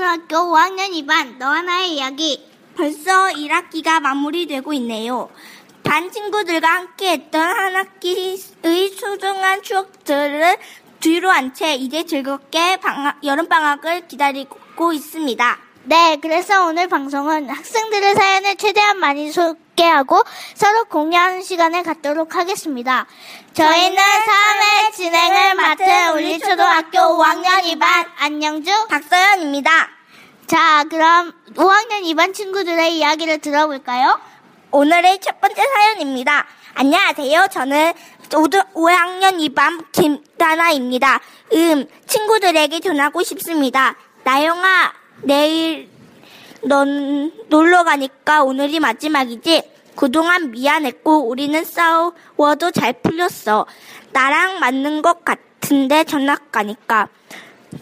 초등학교 5학년 2반 너와 나의 이야기. 벌써 1학기가 마무리되고 있네요. 반 친구들과 함께 했던 한 학기의 소중한 추억들을 뒤로 한 채 이제 즐겁게 방학, 여름방학을 기다리고 있습니다. 네, 그래서 오늘 방송은 학생들의 사연을 최대한 많이 소개하고 서로 공유하는 시간을 갖도록 하겠습니다. 저희는 3회 진행을 맡은 울리초등학교 5학년 2반 안영주, 박서연입니다. 자, 그럼 5학년 2반 친구들의 이야기를 들어볼까요? 오늘의 첫 번째 사연입니다. 안녕하세요. 저는 5학년 2반 김다나입니다. 음, 친구들에게 전하고 싶습니다. 나영아, 내일 넌 놀러 가니까 오늘이 마지막이지? 그동안 미안했고 우리는 싸워도 잘 풀렸어. 나랑 맞는 것 같은데 전학 가니까.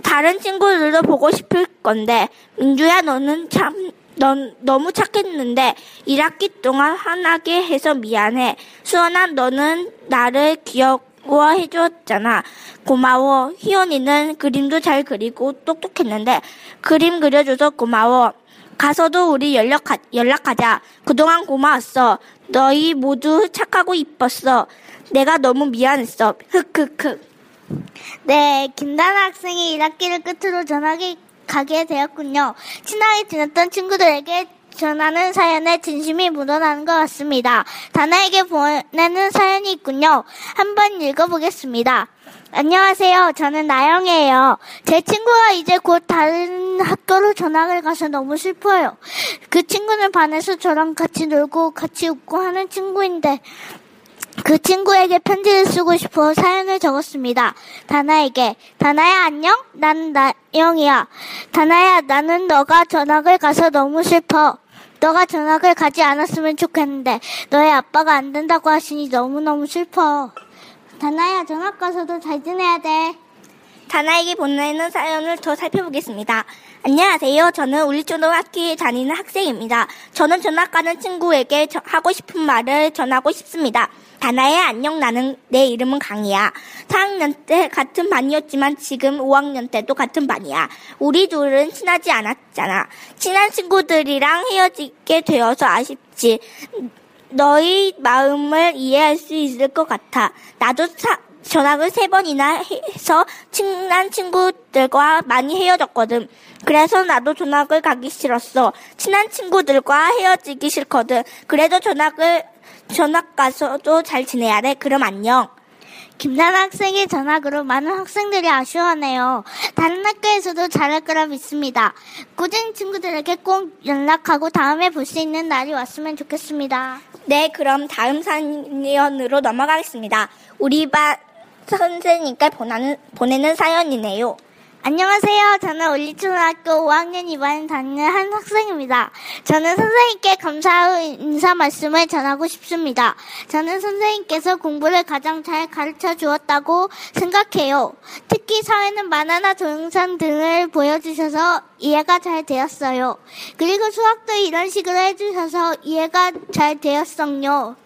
다른 친구들도 보고 싶을 건데 민주야 너는 참 넌 너무 착했는데 1학기 동안 화나게 해서 미안해. 수원아 너는 나를 귀여워해 줬잖아. 고마워. 희원이는 그림도 잘 그리고 똑똑했는데 그림 그려줘서 고마워. 가서도 우리 연락하, 연락하자. 그동안 고마웠어. 너희 모두 착하고 이뻤어. 내가 너무 미안했어. 흑흑흑. 네, 김다나 학생이 1학기를 끝으로 전학에 가게 되었군요. 친하게 지냈던 친구들에게 전하는 사연에 진심이 묻어나는 것 같습니다. 다나에게 보내는 사연이 있군요. 한번 읽어보겠습니다. 안녕하세요. 저는 나영이에요. 제 친구가 이제 곧 다른 학교로 전학을 가서 너무 슬퍼요. 그 친구는 반에서 저랑 같이 놀고 같이 웃고 하는 친구인데 그 친구에게 편지를 쓰고 싶어 사연을 적었습니다. 다나에게. 다나야 안녕? 난 나영이야. 다나야 나는 너가 전학을 가서 너무 슬퍼. 너가 전학을 가지 않았으면 좋겠는데 너의 아빠가 안 된다고 하시니 너무너무 슬퍼. 다나야 전학 가서도 잘 지내야 돼. 다나에게 보내는 사연을 더 살펴보겠습니다. 안녕하세요. 저는 울리초등학교에 다니는 학생입니다. 저는 전학 가는 친구에게 저- 하고 싶은 말을 전하고 싶습니다. 다나야 안녕 나는 내 이름은 강이야. 4학년 때 같은 반이었지만 지금 5학년 때도 같은 반이야. 우리 둘은 친하지 않았잖아. 친한 친구들이랑 헤어지게 되어서 아쉽지. 너희 마음을 이해할 수 있을 것 같아. 나도 사- 전학을 세 번이나 해서 친한 친구들과 많이 헤어졌거든. 그래서 나도 전학을 가기 싫었어. 친한 친구들과 헤어지기 싫거든. 그래도 전학을 전학 가서도 잘 지내야 돼. 그럼 안녕. 김나나 학생의 전학으로 많은 학생들이 아쉬워하네요. 다른 학교에서도 잘할 거라 믿습니다. 꾸준히 친구들에게 꼭 연락하고 다음에 볼 수 있는 날이 왔으면 좋겠습니다. 네, 그럼 다음 사연으로 넘어가겠습니다. 우리 반 선생님께 보내는, 보내는 사연이네요. 안녕하세요. 저는 올리초등학교 5학년 2반 다니는 한 학생입니다. 저는 선생님께 감사의 인사 말씀을 전하고 싶습니다. 저는 선생님께서 공부를 가장 잘 가르쳐 주었다고 생각해요. 특히 사회는 만화나 동영상 등을 보여주셔서 이해가 잘 되었어요. 그리고 수학도 이런 식으로 해주셔서 이해가 잘 되었어요.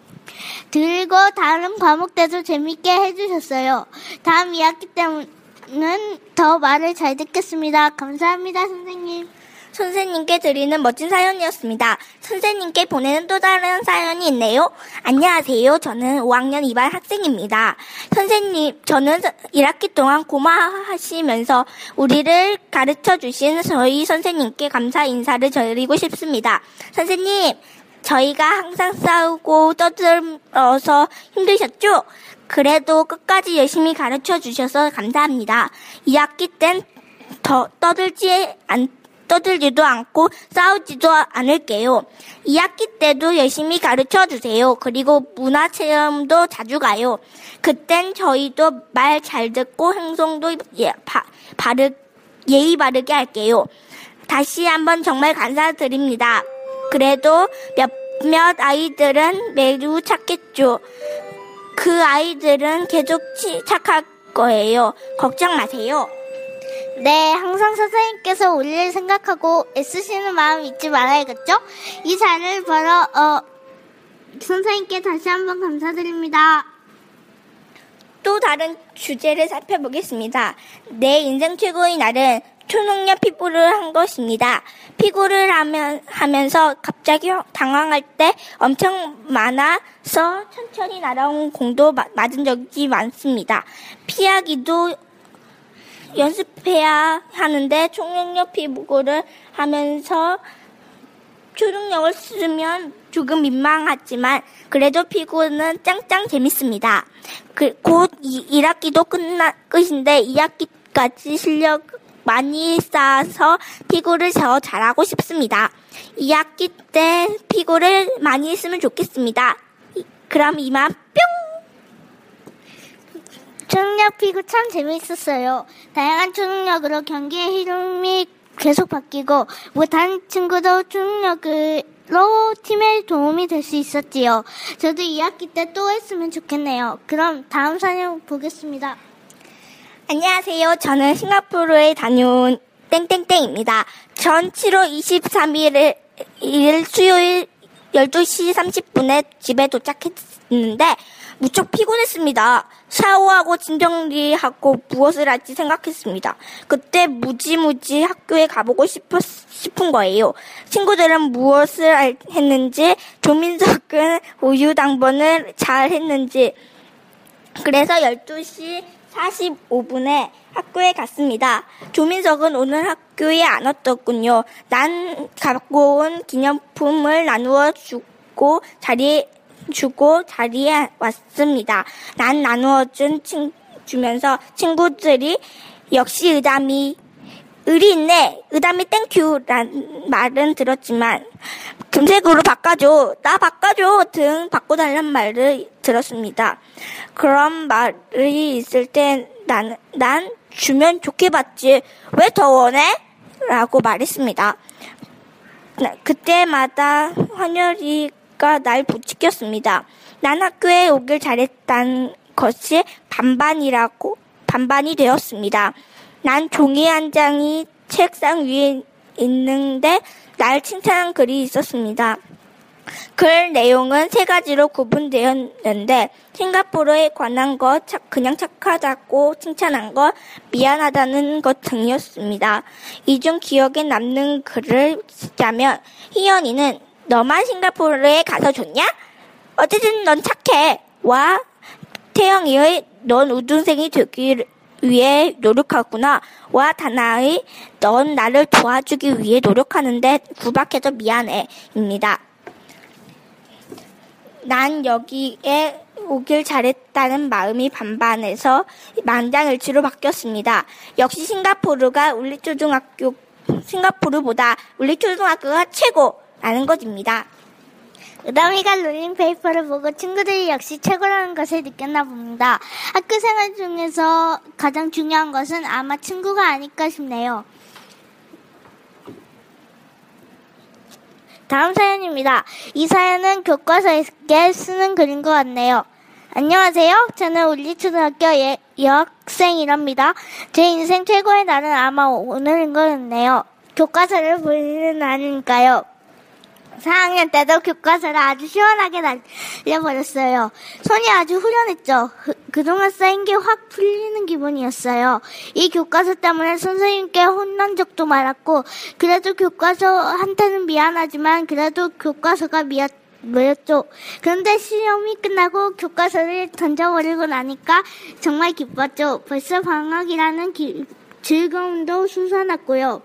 그리고 다른 과목 때도 재밌게 해주셨어요. 다음 2학기 때는 더 말을 잘 듣겠습니다. 감사합니다, 선생님. 선생님께 드리는 멋진 사연이었습니다. 선생님께 보내는 또 다른 사연이 있네요. 안녕하세요. 저는 5학년 2반 학생입니다. 선생님, 저는 1학기 동안 고마하시면서 우리를 가르쳐 주신 저희 선생님께 감사 인사를 드리고 싶습니다. 선생님, 저희가 항상 싸우고 떠들어서 힘드셨죠? 그래도 끝까지 열심히 가르쳐 주셔서 감사합니다. 2학기 땐 더 떠들지 않, 떠들지도 않고 싸우지도 않을게요. 2학기 때도 열심히 가르쳐 주세요. 그리고 문화 체험도 자주 가요. 그땐 저희도 말 잘 듣고 행동도 예, 바, 바르, 예의 바르게 할게요. 다시 한번 정말 감사드립니다. 그래도 몇몇 아이들은 매우 착했죠. 그 아이들은 계속 착할 거예요. 걱정 마세요. 네, 항상 선생님께서 우리를 생각하고 애쓰시는 마음 잊지 말아야겠죠? 이 자리를 벌어, 어, 선생님께 다시 한번 감사드립니다. 또 다른 주제를 살펴보겠습니다. 내 인생 최고의 날은 초능력 피부를 한 것입니다. 피구를 하면, 하면서 갑자기 당황할 때 엄청 많아서 천천히 날아온 공도 마, 맞은 적이 많습니다. 피하기도 연습해야 하는데 초능력 피구를 하면서 초능력을 쓰면 조금 민망하지만 그래도 피구는 짱짱 재밌습니다. 그, 곧 1학기도 끝나, 끝인데 2학기까지 실력 많이 쌓아서 피구를 더 잘하고 싶습니다. 2학기 때 피구를 많이 했으면 좋겠습니다. 그럼 이만 뿅! 초능력 피구 참 재미있었어요. 다양한 초능력으로 경기의 흐름이 계속 바뀌고 못한 친구도 초능력으로 팀에 도움이 될 수 있었지요. 저도 2학기 때 또 했으면 좋겠네요. 그럼 다음 사연 보겠습니다. 안녕하세요. 저는 싱가포르에 다녀온 땡땡땡입니다. 전 7월 23일 일 수요일 12시 30분에 집에 도착했는데 무척 피곤했습니다. 샤워하고 진정리하고 무엇을 할지 생각했습니다. 그때 무지무지 학교에 가보고 싶었, 싶은 거예요. 친구들은 무엇을 했는지, 조민석은 우유 당번을 잘 했는지, 그래서 12시 45분에 학교에 갔습니다. 조민석은 오늘 학교에 안 왔더군요. 난 갖고 온 기념품을 나누어 주고 자리에 주고 자리에 왔습니다. 난 나누어준 친, 주면서 친구들이 역시 의담이 의리 있네. 의담이 땡큐란 말은 들었지만 금색으로 바꿔줘. 나 바꿔줘. 등 바꿔달란 말을 들었습니다. 그런 말이 있을 때 난, 난 주면 좋게 받지. 왜 더 원해? 라고 말했습니다. 그때마다 환열이가 날 부추겼습니다. 난 학교에 오길 잘했다는 것이 반반이라고, 반반이 되었습니다. 난 종이 한 장이 책상 위에 있는데 날 칭찬한 글이 있었습니다. 글 내용은 세 가지로 구분되었는데 싱가포르에 관한 것, 그냥 착하다고 칭찬한 것, 미안하다는 것 등이었습니다. 이 중 기억에 남는 글을 쓰자면 희연이는 너만 싱가포르에 가서 좋냐? 어쨌든 넌 착해. 와 태영이의 넌 우등생이 되기 위해 노력하구나. 와 다나의 넌 나를 도와주기 위해 노력하는데 구박해서 미안해. 입니다. 난 여기에 오길 잘했다는 마음이 반반해서 만장일치로 바뀌었습니다. 역시 싱가포르가 우리 초등학교, 싱가포르보다 우리 초등학교가 최고라는 것입니다. 의담이가 롤링페이퍼를 보고 친구들이 역시 최고라는 것을 느꼈나 봅니다. 학교 생활 중에서 가장 중요한 것은 아마 친구가 아닐까 싶네요. 다음 사연입니다. 이 사연은 교과서에 쓰는 글인 것 같네요. 안녕하세요. 저는 울리초등학교 예, 여학생이랍니다. 제 인생 최고의 날은 아마 오늘인 것 같네요. 교과서를 보는 날이니까요. 4학년 때도 교과서를 아주 시원하게 날려버렸어요. 손이 아주 후련했죠. 그 동안 쌓인 게 확 풀리는 기분이었어요. 이 교과서 때문에 선생님께 혼난 적도 많았고, 그래도 교과서 한테는 미안하지만, 그래도 교과서가 미안, 뭐였죠? 그런데 시험이 끝나고 교과서를 던져버리고 나니까 정말 기뻤죠. 벌써 방학이라는 기, 즐거움도 솟아났고요.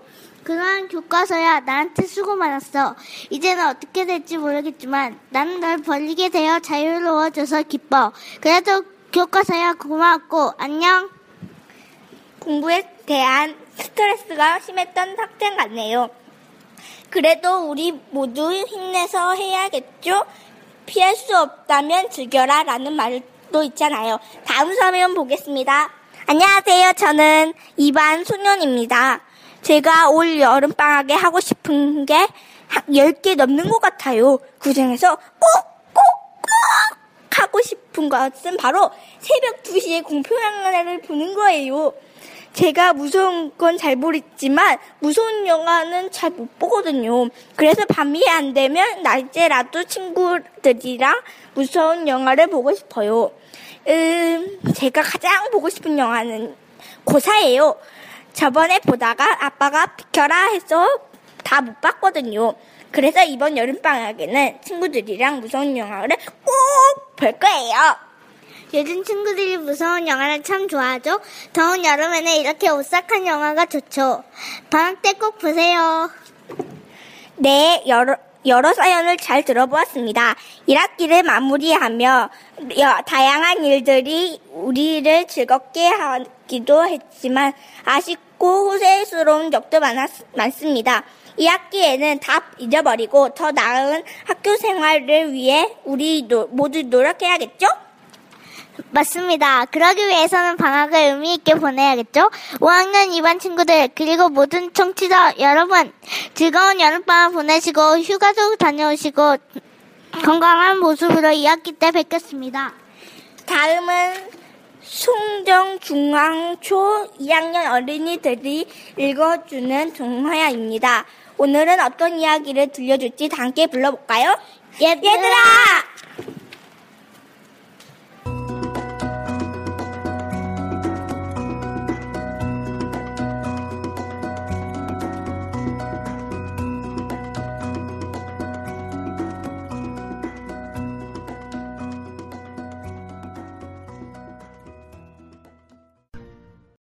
그러한 교과서야 나한테 수고 많았어. 이제는 어떻게 될지 모르겠지만 나는 널 버리게 되어 자유로워져서 기뻐. 그래도 교과서야 고마웠고 안녕. 공부에 대한 스트레스가 심했던 학생 같네요. 그래도 우리 모두 힘내서 해야겠죠? 피할 수 없다면 즐겨라 라는 말도 있잖아요. 다음 사연 보겠습니다. 안녕하세요. 저는 2반 소년입니다. 제가 올 여름방학에 하고 싶은 게 10개 넘는 것 같아요. 그 중에서 꼭, 꼭, 꼭 하고 싶은 것은 바로 새벽 2시에 공포영화를 보는 거예요. 제가 무서운 건 잘 모르지만 무서운 영화는 잘 못 보거든요. 그래서 밤이 안 되면 낮에라도 친구들이랑 무서운 영화를 보고 싶어요. 음, 제가 가장 보고 싶은 영화는 고사예요. 저번에 보다가 아빠가 비켜라 해서 다 못 봤거든요. 그래서 이번 여름방학에는 친구들이랑 무서운 영화를 꼭 볼 거예요. 요즘 친구들이 무서운 영화를 참 좋아하죠. 더운 여름에는 이렇게 오싹한 영화가 좋죠. 방학 때 꼭 보세요. 네, 여러, 여러 사연을 잘 들어보았습니다. 1학기를 마무리하며 여- 다양한 일들이 우리를 즐겁게 하기도 했지만 아쉽고 후회스러운 적도 많았, 많습니다. 2학기에는 다 잊어버리고 더 나은 학교 생활을 위해 우리 노- 모두 노력해야겠죠? 맞습니다. 그러기 위해서는 방학을 의미 있게 보내야겠죠? 5학년 2반 친구들 그리고 모든 청취자 여러분 즐거운 여름방학 보내시고 휴가도 다녀오시고 건강한 모습으로 2학기 때 뵙겠습니다. 다음은 송정중앙초 2학년 어린이들이 읽어주는 동화입니다. 오늘은 어떤 이야기를 들려줄지 다 함께 불러볼까요? 얘들아! 얘들아!